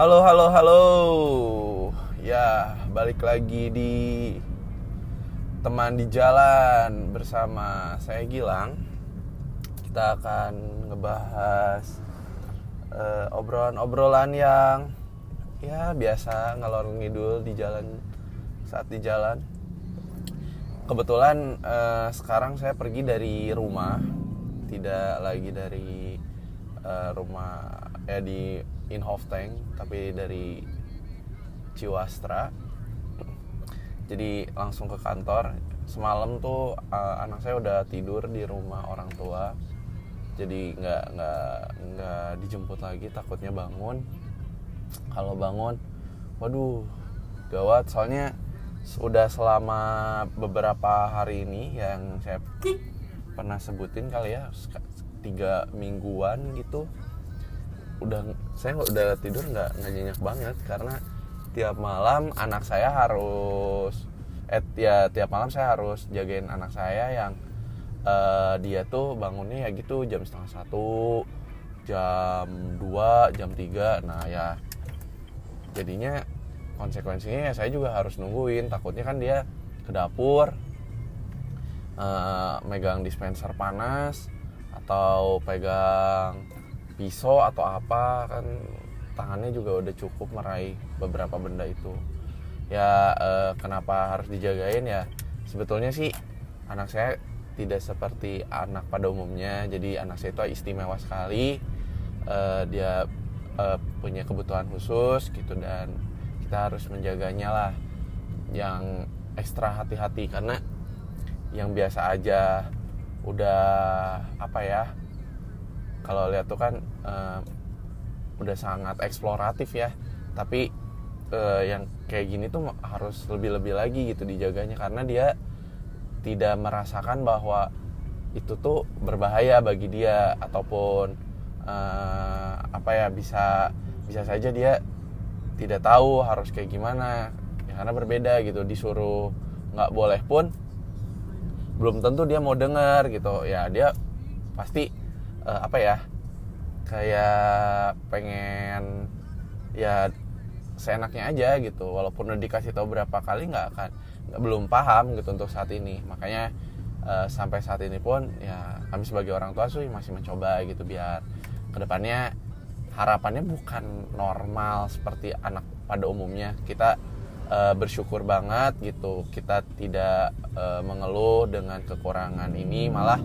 Halo, halo, halo. Ya, balik lagi di teman di jalan bersama saya Gilang. Kita akan ngebahas eh, obrolan-obrolan yang ya biasa ngalor ngidul di jalan saat di jalan. Kebetulan eh, sekarang saya pergi dari rumah, tidak lagi dari eh, rumah ya di Inhofteng, tapi dari Ciwastra. Jadi langsung ke kantor. Semalam tuh eh, anak saya udah tidur di rumah orang tua. Jadi nggak nggak nggak dijemput lagi, takutnya bangun. Kalau bangun, waduh, gawat. Soalnya sudah selama beberapa hari ini yang saya pernah sebutin kali ya tiga mingguan gitu udah saya udah tidur nggak nyenyak banget karena tiap malam anak saya harus eh ya tiap malam saya harus jagain anak saya yang eh, dia tuh bangunnya ya gitu jam setengah satu jam 2 jam 3 nah ya jadinya konsekuensinya ya saya juga harus nungguin. Takutnya kan dia ke dapur eh, megang dispenser panas atau pegang pisau atau apa kan tangannya juga udah cukup meraih beberapa benda itu. Ya eh, kenapa harus dijagain? Ya sebetulnya sih anak saya tidak seperti anak pada umumnya. Jadi anak saya itu istimewa sekali. Eh, dia eh, punya kebutuhan khusus gitu dan kita harus menjaganya lah yang ekstra hati-hati. Karena yang biasa aja udah apa ya kalau lihat tuh kan eh, udah sangat eksploratif ya. Tapi eh, yang kayak gini tuh harus lebih-lebih lagi gitu dijaganya. Karena dia tidak merasakan bahwa itu tuh berbahaya bagi dia. Ataupun eh, apa ya bisa bisa saja dia tidak tahu harus kayak gimana. Ya karena berbeda gitu disuruh nggak boleh pun belum tentu dia mau denger gitu. Ya dia pasti eh, apa ya kayak pengen ya seenaknya aja gitu. Walaupun udah dikasih tahu berapa kali nggak akan nggak belum paham gitu untuk saat ini. Makanya eh, sampai saat ini pun ya kami sebagai orang tua sih masih mencoba gitu biar ke depannya harapannya bukan normal seperti anak pada umumnya. Kita eh, bersyukur banget gitu. Kita tidak eh, mengeluh dengan kekurangan ini malah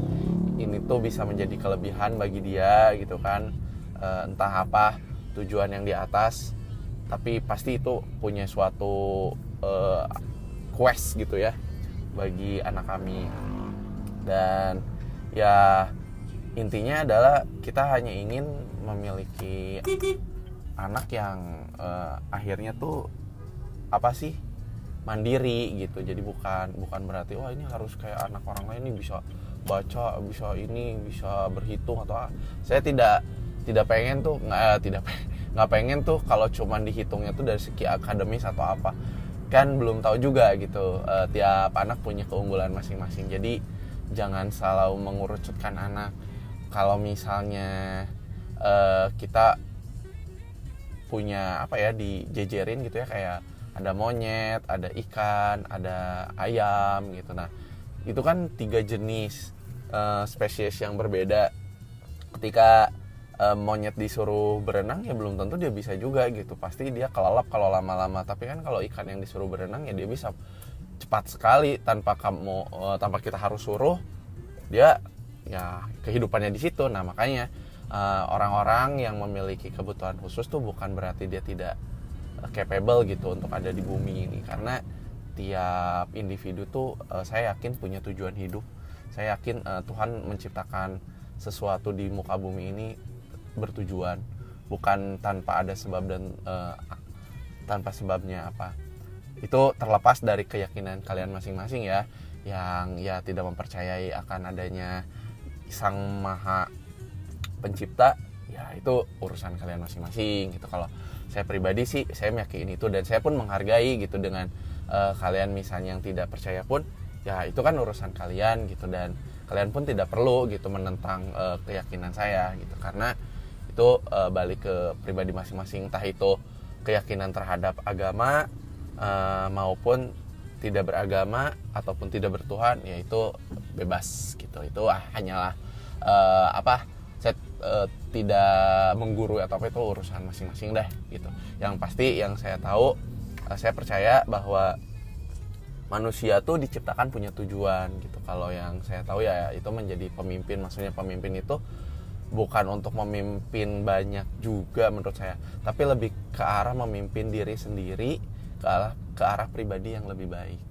ini tuh bisa menjadi kelebihan bagi dia gitu kan. Eh, entah apa tujuan yang di atas tapi pasti itu punya suatu eh, quest gitu ya bagi anak kami. Dan ya intinya adalah kita hanya ingin memiliki anak yang eh, akhirnya tuh apa sih? Mandiri gitu. Jadi bukan bukan berarti wah ini harus kayak anak orang lain ini bisa baca bisa ini bisa berhitung atau apa. saya tidak tidak pengen tuh nggak eh, tidak nggak pengen tuh kalau cuman dihitungnya tuh dari segi akademis atau apa kan belum tahu juga gitu Eh, tiap anak punya keunggulan masing-masing jadi jangan selalu mengerucutkan anak kalau misalnya eh, kita punya apa ya dijejerin gitu ya kayak ada monyet, ada ikan, ada ayam gitu. Nah, itu kan tiga jenis eh, spesies yang berbeda. Ketika eh, monyet disuruh berenang ya belum tentu dia bisa juga gitu. Pasti dia kelelap kalau lama-lama. Tapi kan kalau ikan yang disuruh berenang ya dia bisa cepat sekali tanpa kamu eh, tanpa kita harus suruh dia ya kehidupannya di situ. Nah, makanya orang-orang yang memiliki kebutuhan khusus tuh bukan berarti dia tidak capable gitu untuk ada di bumi ini karena tiap individu tuh eh, saya yakin punya tujuan hidup. Saya yakin eh, Tuhan menciptakan sesuatu di muka bumi ini bertujuan, bukan tanpa ada sebab dan eh, tanpa sebabnya apa. Itu terlepas dari keyakinan kalian masing-masing ya, yang ya tidak mempercayai akan adanya sang maha pencipta. Ya itu urusan kalian masing-masing gitu. Kalau saya pribadi sih saya meyakini itu. Dan saya pun menghargai gitu dengan eh, kalian misalnya yang tidak percaya pun ya itu kan urusan kalian gitu dan kalian pun tidak perlu gitu menentang eh, keyakinan saya gitu. Karena itu eh, balik ke pribadi masing-masing entah itu keyakinan terhadap agama uh, maupun tidak beragama ataupun tidak bertuhan yaitu bebas gitu. Itu ah, hanyalah uh, apa saya uh, tidak menggurui atau apa itu urusan masing-masing deh gitu. Yang pasti yang saya tahu uh, saya percaya bahwa manusia tuh diciptakan punya tujuan gitu. Kalau yang saya tahu ya itu menjadi pemimpin maksudnya pemimpin itu bukan untuk memimpin banyak juga menurut saya. Tapi lebih ke arah memimpin diri sendiri ke arah ke arah pribadi yang lebih baik.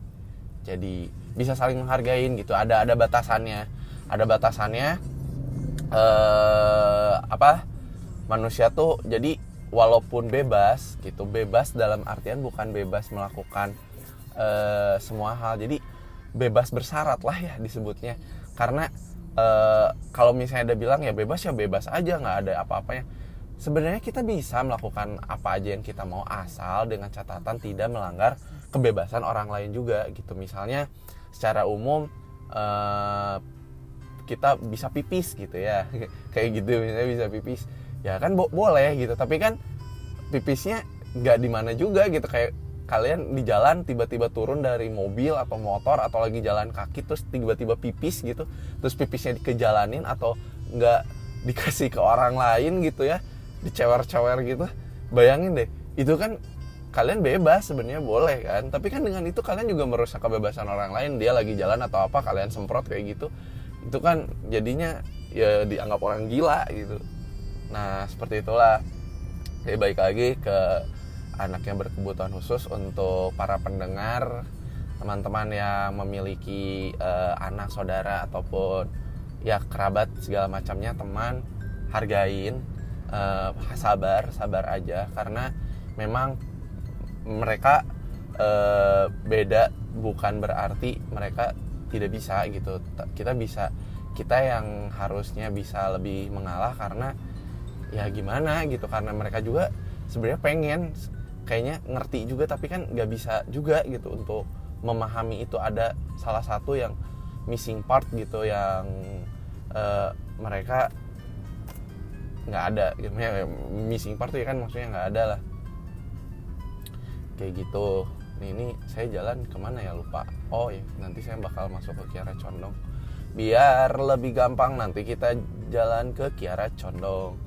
Jadi bisa saling menghargain gitu. Ada ada batasannya. Ada batasannya eh, apa manusia tuh jadi walaupun bebas gitu bebas dalam artian bukan bebas melakukan uh, semua hal. Jadi bebas bersyarat lah ya disebutnya. Karena uh, kalau misalnya ada bilang ya bebas ya bebas aja nggak ada apa-apanya. Sebenarnya kita bisa melakukan apa aja yang kita mau asal dengan catatan tidak melanggar kebebasan orang lain juga gitu. Misalnya secara umum uh, kita bisa pipis gitu ya. Kayak gitu misalnya bisa pipis. Ya kan bo boleh gitu. Tapi kan pipisnya nggak di mana juga gitu. Kayak kalian di jalan tiba-tiba turun dari mobil atau motor atau lagi jalan kaki terus tiba-tiba pipis gitu terus pipisnya kejalanin atau nggak dikasih ke orang lain gitu ya dicewer-cewer gitu. Bayangin deh itu kan kalian bebas sebenarnya boleh kan? Tapi kan dengan itu kalian juga merusak kebebasan orang lain dia lagi jalan atau apa kalian semprot kayak gitu. Itu kan jadinya ya dianggap orang gila gitu. Nah seperti itulah. Jadi baik lagi ke anak yang berkebutuhan khusus untuk para pendengar teman-teman yang memiliki uh, anak saudara ataupun ya kerabat segala macamnya teman hargain uh, sabar sabar aja. Karena memang mereka uh, beda bukan berarti mereka tidak bisa gitu. Kita bisa kita yang harusnya bisa lebih mengalah karena ya gimana gitu. Karena mereka juga sebenarnya pengen kayaknya ngerti juga tapi kan nggak bisa juga gitu untuk memahami itu. Ada salah satu yang missing part gitu yang uh, mereka nggak ada gitu. Ya missing part ya kan maksudnya nggak ada lah. Kayak gitu. Nih ini saya jalan ke mana ya? Lupa. Oh ya nanti saya bakal masuk ke Kiara Condong. Biar lebih gampang nanti kita jalan ke Kiara Condong.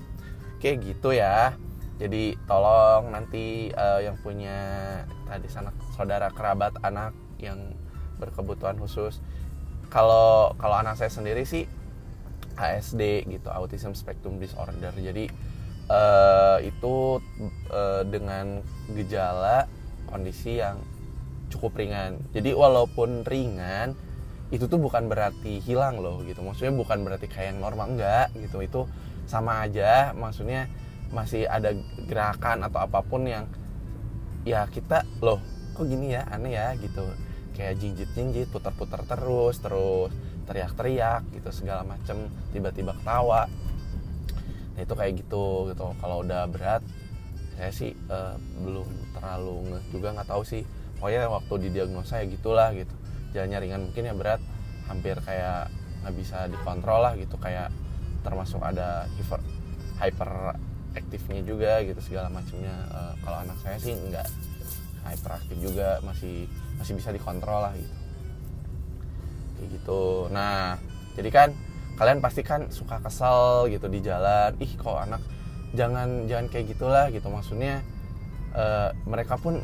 Kayak gitu ya jadi tolong nanti uh, yang punya tadi sanak saudara kerabat anak yang berkebutuhan khusus. Kalau kalau anak saya sendiri sih ASD gitu autism spectrum disorder. Jadi uh, itu uh, dengan gejala kondisi yang cukup ringan. Jadi walaupun ringan itu tuh bukan berarti hilang loh gitu. Maksudnya bukan berarti kayak yang normal enggak gitu. Itu sama aja maksudnya masih ada gerakan atau apa pun yang ya kita loh kok gini ya aneh ya gitu. Kayak jinjit jinjit putar putar terus terus teriak teriak gitu segala macem tiba-tiba ketawa. Nah itu kayak gitu gitu. Kalau udah berat saya sih uh, belum terlalu nge juga nggak tahu sih. Pokoknya waktu didiagnosa ya gitulah gitu. Jalannya ringan mungkin ya berat. Hampir kayak nggak bisa dikontrol lah gitu. Kayak termasuk ada hyper hyper aktifnya juga gitu segala macamnya. Uh, kalau anak saya sih nggak hyperaktif juga masih masih bisa dikontrol lah gitu. Kayak gitu. Nah jadi kan kalian pasti kan suka kesel gitu di jalan. Ih kok anak jangan jangan kayak gitulah gitu. Maksudnya uh, mereka pun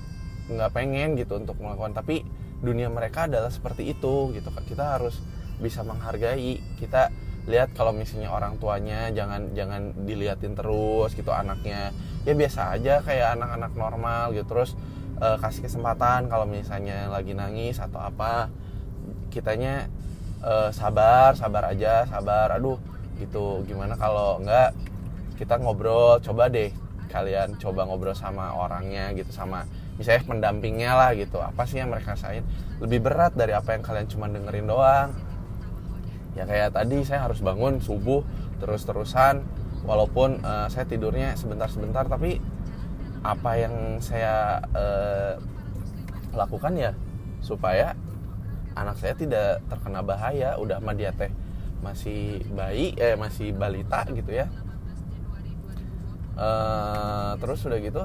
nggak pengen gitu untuk melakukan. Tapi dunia mereka adalah seperti itu gitu kita harus bisa menghargai kita lihat kalau misalnya orang tuanya jangan jangan diliatin terus gitu anaknya. Ya biasa aja kayak anak-anak normal gitu. Terus uh, kasih kesempatan kalau misalnya lagi nangis atau apa kitanya uh, sabar sabar aja sabar. Aduh gitu. Gimana kalau enggak kita ngobrol coba deh kalian coba ngobrol sama orangnya gitu sama misalnya pendampingnya lah gitu. Apa sih yang mereka rasain? Lebih berat dari apa yang kalian cuma dengerin doang ya kayak tadi saya harus bangun subuh terus-terusan walaupun uh, saya tidurnya sebentar-sebentar tapi apa yang saya uh, lakukan ya supaya anak saya tidak terkena bahaya udah mah dia teh masih bayi eh masih balita gitu ya. Uh, terus udah gitu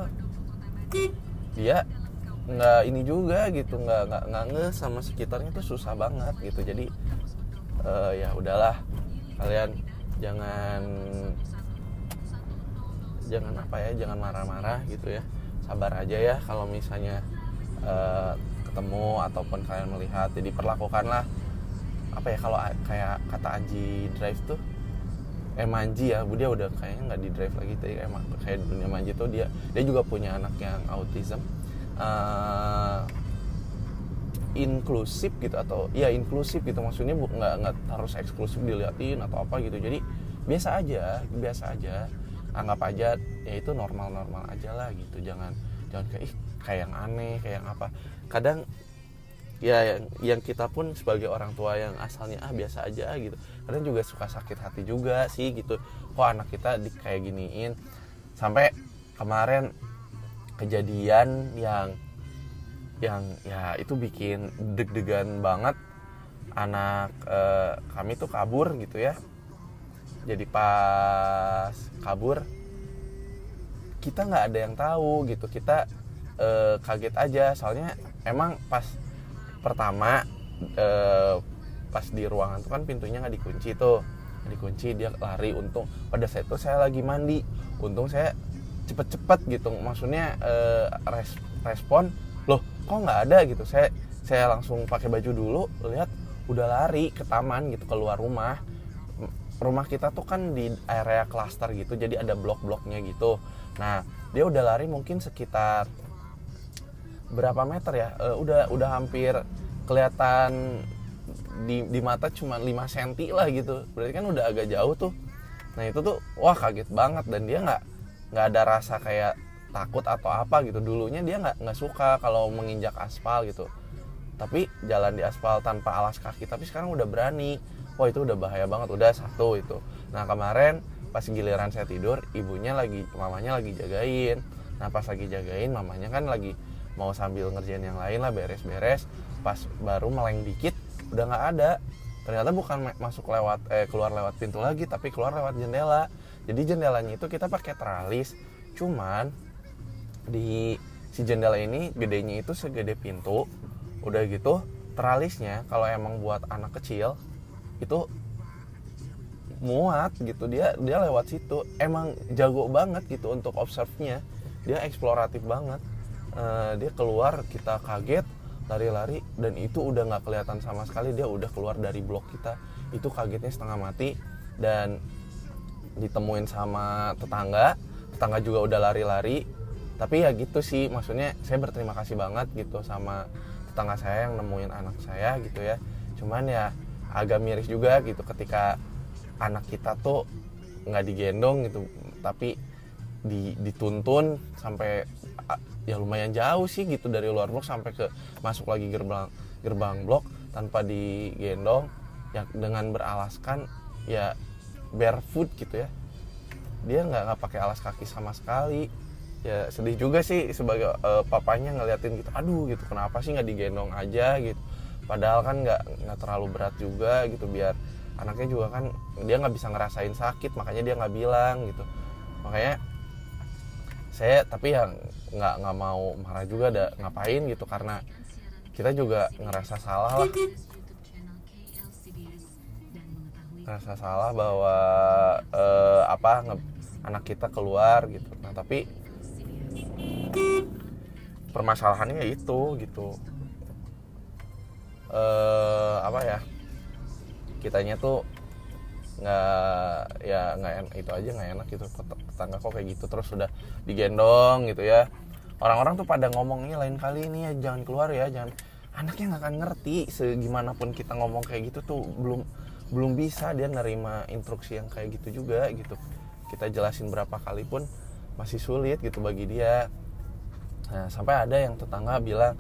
dia nggak ini juga gitu nggak nggak nggak nge sama sekitarnya tuh susah banget gitu. Jadi uh, ya udahlah kalian jangan jangan apa ya jangan marah-marah gitu ya. Sabar aja ya kalau misalnya uh, ketemu ataupun kalian melihat. Jadi perlakukanlah apa ya kalau kayak kata Anji Drive tuh eh Manji ya dia udah kayaknya nggak di drive lagi tapi emang kayak dunia Manji tuh dia dia juga punya anak yang autism. Uh, inklusif gitu atau ya inklusif gitu maksudnya nggak nggak harus eksklusif diliatin atau apa gitu. Jadi biasa aja biasa aja. Anggap aja ya itu normal normal aja lah gitu. Jangan jangan kayak ih kayak yang aneh kayak yang apa. Kadang ya yang, yang kita pun sebagai orang tua yang asalnya ah biasa aja gitu. Kadang juga suka sakit hati juga sih gitu. Kok anak kita di kayak giniin? Sampai kemarin kejadian yang yang ya itu bikin deg-degan banget. Anak eh, kami tuh kabur gitu ya. Jadi pas kabur kita nggak ada yang tahu gitu. Kita eh, kaget aja. Soalnya emang pas pertama eh, pas di ruangan tuh kan pintunya nggak dikunci tuh. Nggak dikunci dia lari. Untung pada saat itu saya lagi mandi. Untung saya cepet-cepet gitu. Maksudnya eh, res, respon kok nggak ada gitu? Saya saya langsung pakai baju dulu lihat udah lari ke taman gitu keluar rumah. Rumah kita tuh kan di area klaster gitu jadi ada blok-bloknya gitu. Nah dia udah lari mungkin sekitar berapa meter ya? Uh, udah udah hampir kelihatan di, di mata cuma 5 cm lah gitu. Berarti kan udah agak jauh tuh. Nah itu tuh wah kaget banget. Dan dia nggak nggak ada rasa kayak takut atau apa gitu. Dulunya dia nggak nggak suka kalau menginjak aspal gitu. Tapi jalan di aspal tanpa alas kaki tapi sekarang udah berani. Wah itu udah bahaya banget. Udah satu itu. Nah kemarin pas giliran saya tidur ibunya lagi mamanya lagi jagain. Nah pas lagi jagain mamanya kan lagi mau sambil ngerjain yang lain lah beres-beres. Pas baru meleng dikit udah nggak ada. Ternyata bukan masuk lewat eh keluar lewat pintu lagi tapi keluar lewat jendela. Jadi jendelanya itu kita pakai teralis cuman di si jendela ini gedenya itu segede pintu udah gitu teralisnya kalau emang buat anak kecil itu muat gitu. Dia dia lewat situ. Emang jago banget gitu untuk observe-nya. Dia eksploratif banget. Uh, dia keluar kita kaget lari-lari dan itu udah nggak kelihatan sama sekali. Dia udah keluar dari blok kita. Itu kagetnya setengah mati. Dan ditemuin sama tetangga. Tetangga juga udah lari-lari tapi ya gitu sih maksudnya saya berterima kasih banget gitu sama tetangga saya yang nemuin anak saya gitu ya. Cuman ya agak miris juga gitu ketika anak kita tuh nggak digendong gitu tapi di, dituntun sampai ya lumayan jauh sih gitu dari luar blok sampai ke masuk lagi gerbang gerbang blok tanpa digendong. Ya dengan beralaskan ya barefoot gitu ya. Dia nggak nggak pakai alas kaki sama sekali ya sedih juga sih sebagai uh, papanya ngeliatin gitu aduh gitu kenapa sih nggak digendong aja? Gitu. Padahal kan nggak nggak terlalu berat juga gitu biar anaknya juga kan dia nggak bisa ngerasain sakit makanya dia nggak bilang gitu. Makanya saya tapi yang nggak nggak mau marah juga ada ngapain gitu karena kita juga ngerasa salah lah. Ngerasa salah bahwa uh, apa anak kita keluar gitu. Nah tapi permasalahannya itu gitu. Uh, apa ya? Kitanya tuh nggak ya nggak enak itu aja nggak enak gitu. Tetangga kok kayak gitu terus sudah digendong gitu ya. Orang-orang tuh pada ngomongnya lain kali ini ya jangan keluar ya jangan. Anaknya nggak akan ngerti segimanapun kita ngomong kayak gitu tuh belum belum bisa dia nerima instruksi yang kayak gitu juga gitu. Kita jelasin berapa kali pun masih sulit gitu bagi dia nah sampai ada yang tetangga bilang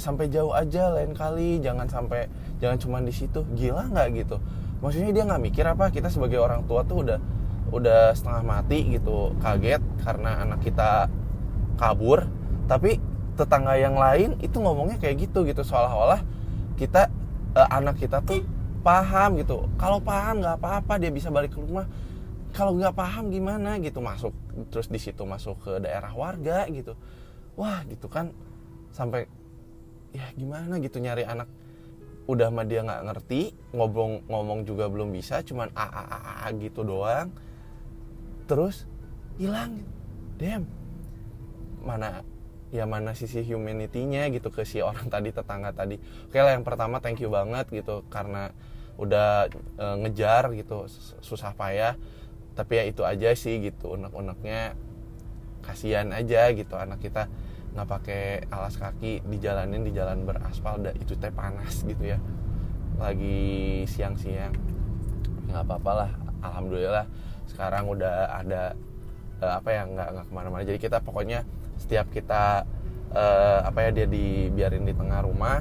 sampai jauh aja lain kali jangan sampai jangan cuma di situ. Gila nggak gitu? Maksudnya dia nggak mikir apa kita sebagai orang tua tuh udah udah setengah mati gitu kaget karena anak kita kabur. Tapi tetangga yang lain itu ngomongnya kayak gitu gitu seolah-olah kita eh, anak kita tuh paham gitu. Kalau paham nggak apa-apa dia bisa balik ke rumah. Kalau nggak paham gimana gitu masuk terus di situ masuk ke daerah warga gitu wah gitu kan. Sampai ya gimana gitu nyari anak. Udah mah dia nggak ngerti ngomong ngomong juga belum bisa cuman a a a, a gitu doang. Terus hilang. Dem mana ya mana sisi humanity-nya gitu ke si orang tadi tetangga tadi. Oke lah yang pertama thank you banget gitu karena udah e, ngejar gitu susah payah. Tapi ya itu aja sih gitu unek-uneknya kasihan aja gitu anak kita nggak pakai alas kaki dijalanin di jalan beraspal dan itu teh panas gitu ya. Lagi siang-siang. Nggak apa-apa lah alhamdulillah. Sekarang udah ada uh, apa ya nggak nggak ke mana-mana. Jadi kita pokoknya setiap kita uh, apa ya dia dibiarin di tengah rumah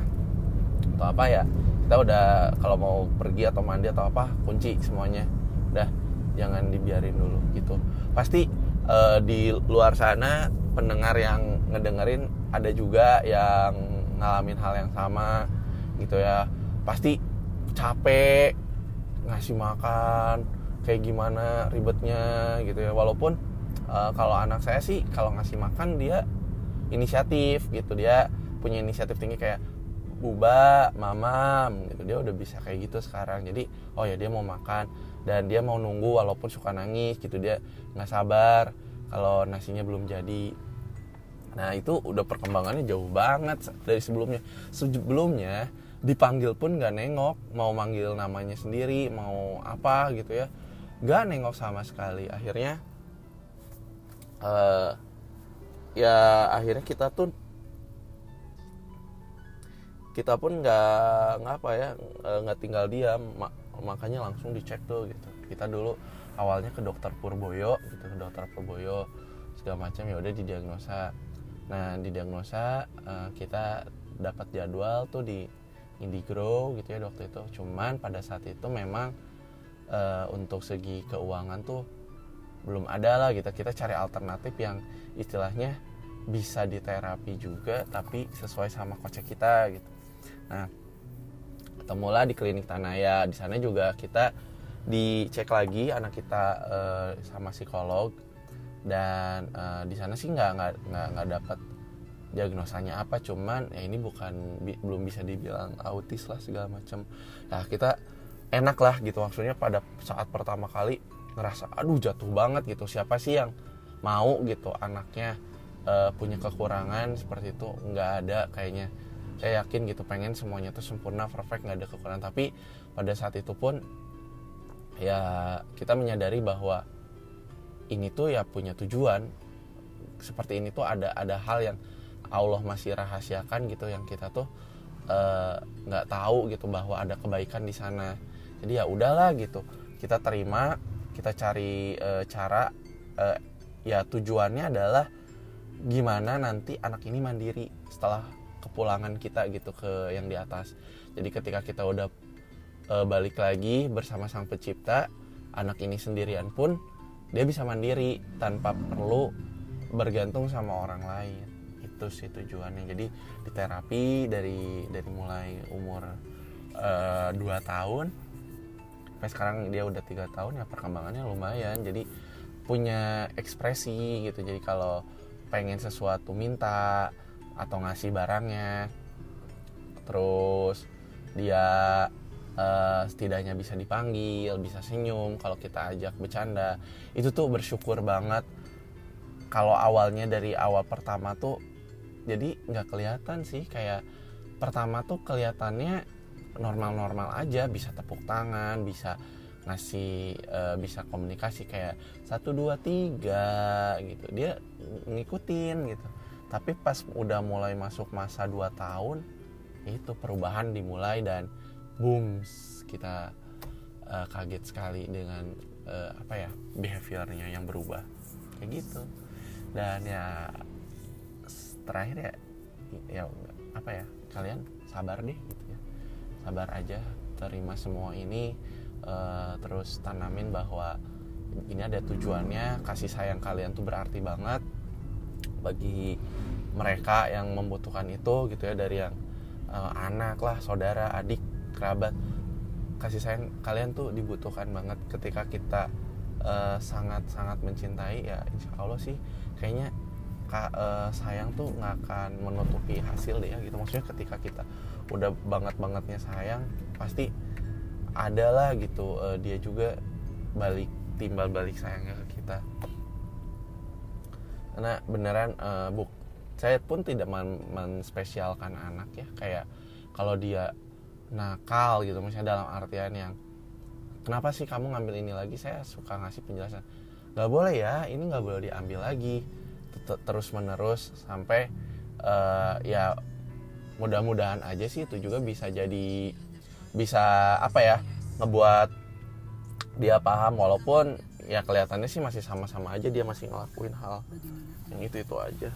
atau apa ya kita udah kalau mau pergi atau mandi atau apa kunci semuanya. Udah jangan dibiarin dulu gitu. Pasti uh, di luar sana pendengar yang ngedengerin ada juga yang ngalamin hal yang sama gitu ya. Pasti capek ngasih makan kayak gimana ribetnya gitu ya. Walaupun uh, kalau anak saya sih kalau ngasih makan dia inisiatif gitu. Dia punya inisiatif tinggi kayak buba mamam gitu. Dia udah bisa kayak gitu sekarang. Jadi oh ya dia mau makan. Dan dia mau nunggu walaupun suka nangis gitu. Dia nggak sabar kalau nasinya belum jadi. Nah itu udah perkembangannya jauh banget dari sebelumnya. Sebelumnya dipanggil pun nggak nengok. Mau manggil namanya sendiri mau apa gitu ya. Nggak nengok sama sekali. Akhirnya uh, ya akhirnya kita tuh kita pun nggak ngapa ya nggak tinggal diam. Makanya langsung dicek tuh gitu. Kita dulu awalnya ke dokter Purboyo gitu ke dokter Purboyo segala macam ya udah didiagnosa. Nah didiagnosa uh, kita dapat jadwal tuh di Indigrow gitu ya waktu itu. Cuman pada saat itu memang uh, untuk segi keuangan tuh belum ada lah gitu. Kita cari alternatif yang istilahnya bisa diterapi juga tapi sesuai sama kocek kita gitu. Nah ketemulah di klinik Tanaya. Di sana juga kita dicek lagi anak kita uh, sama psikolog. Dan uh, di sana sih nggak nggak nggak nggak dapat diagnosanya apa. Cuman ya ini bukan bi, belum bisa dibilang autis lah segala macam nah kita enak lah gitu. Maksudnya pada saat pertama kali ngerasa aduh jatuh banget gitu. Siapa sih yang mau gitu anaknya uh, punya kekurangan seperti itu? Nggak ada kayaknya. Saya yakin gitu pengen semuanya tuh sempurna perfect nggak ada kekurangan. Tapi pada saat itu pun ya kita menyadari bahwa ini tuh ya punya tujuan. Seperti ini tuh ada ada hal yang Allah masih rahasiakan gitu yang kita tuh eh, nggak uh, tahu gitu bahwa ada kebaikan di sana. Jadi ya udahlah gitu. Kita terima kita cari uh, cara uh, ya tujuannya adalah gimana nanti anak ini mandiri setelah kepulangan kita gitu ke yang di atas. Jadi ketika kita udah uh, balik lagi bersama sang pencipta. Anak ini sendirian pun dia bisa mandiri tanpa perlu bergantung sama orang lain. Itu sih tujuannya. Jadi di terapi dari dari mulai umur uh, eh, 2 tahun sampai sekarang dia udah tiga tahun ya perkembangannya lumayan. Jadi punya ekspresi gitu. Jadi kalau pengen sesuatu minta atau ngasih barangnya terus dia uh, setidaknya bisa dipanggil bisa senyum kalau kita ajak bercanda. Itu tuh bersyukur banget. Kalau awalnya dari awal pertama tuh jadi nggak kelihatan sih. Kayak pertama tuh kelihatannya normal-normal aja bisa tepuk tangan bisa ngasih uh, bisa komunikasi kayak satu dua tiga gitu. Dia ngikutin gitu. Tapi pas udah mulai masuk masa 2 tahun itu perubahan dimulai dan boom kita uh, kaget sekali dengan uh, apa ya behaviornya yang berubah. Kayak gitu. Dan ya terakhir ya ya apa ya kalian sabar deh gitu ya. Sabar aja terima semua ini uh, terus tanamin bahwa ini ada tujuannya kasih sayang kalian tuh berarti banget. Bagi mereka yang membutuhkan itu gitu ya dari yang uh, anak lah saudara adik kerabat. Kasih sayang kalian tuh dibutuhkan banget ketika kita sangat sangat sangat mencintai ya insya Allah sih kayaknya uh, sayang tuh nggak akan menutupi hasil deh ya gitu. Maksudnya ketika kita udah banget bangetnya sayang pasti ada lah gitu uh, dia juga balik timbal balik sayangnya ke kita. Karena beneran uh, buk saya pun tidak men menspesialkan anak ya. Kayak kalau dia nakal gitu misalnya dalam artian yang kenapa sih kamu ngambil ini lagi? Saya suka ngasih penjelasan nggak boleh ya ini nggak boleh diambil lagi. Terus menerus sampai uh, ya mudah-mudahan aja sih itu juga bisa jadi bisa apa ya ngebuat dia paham walaupun ya kelihatannya sih masih sama-sama aja dia masih ngelakuin hal yang itu itu aja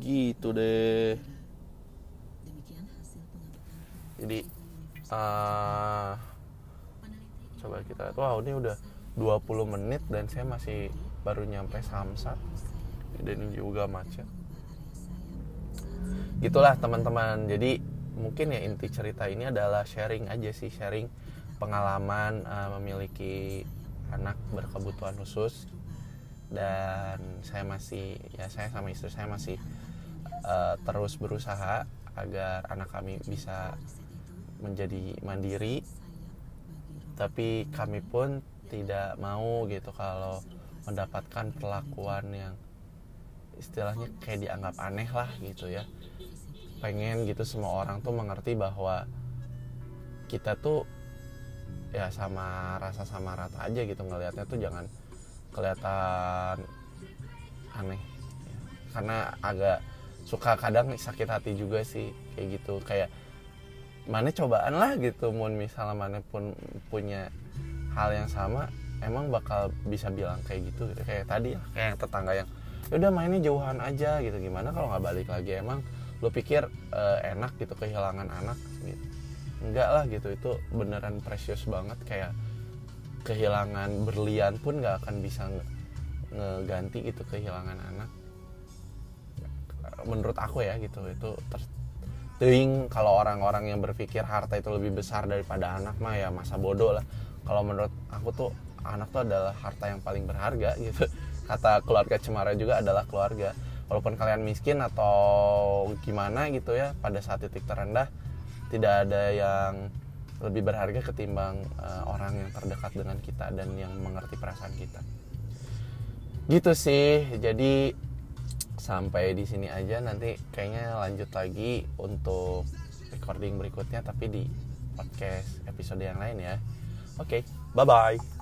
gitu deh jadi uh, coba kita wow ini udah 20 menit dan saya masih baru nyampe Samsat. Dan ini juga macet. Gitulah teman-teman. Jadi mungkin ya inti cerita ini adalah sharing aja sih. Sharing pengalaman uh, memiliki anak berkebutuhan khusus. Dan saya masih ya saya sama istri saya masih uh, terus berusaha agar anak kami bisa menjadi mandiri tapi kami pun tidak mau gitu kalau mendapatkan perlakuan yang istilahnya kayak dianggap aneh lah gitu ya. Pengen gitu semua orang tuh mengerti bahwa kita tuh ya sama rasa sama rata aja gitu ngelihatnya tuh jangan kelihatan aneh. Ya. karena agak suka kadang sakit hati juga sih kayak gitu. Kayak mana cobaan lah gitu mun. Misalnya mana pun punya hal yang sama emang bakal bisa bilang kayak gitu gitu. Kayak tadi ya kayak tetangga yang ya udah mainnya jauhan aja gitu. Gimana kalau nggak balik lagi? Emang lo pikir uh, enak gitu kehilangan anak? Gitu. Enggak lah gitu. Itu beneran precious banget. Kayak kehilangan berlian pun nggak akan bisa ngeganti gitu kehilangan anak. Menurut aku ya gitu. Itu ter Ting kalau orang-orang yang berpikir harta itu lebih besar daripada anak mah ya masa bodoh lah. Kalau menurut aku tuh anak tuh adalah harta yang paling berharga gitu. Kata keluarga Cemara juga adalah keluarga. Walaupun kalian miskin atau gimana gitu ya pada saat titik terendah tidak ada yang lebih berharga ketimbang uh, orang yang terdekat dengan kita dan yang mengerti perasaan kita. Gitu sih. Jadi sampai di sini aja. Nanti kayaknya lanjut lagi untuk recording berikutnya tapi di podcast episode yang lain ya. Oke okay, bye bye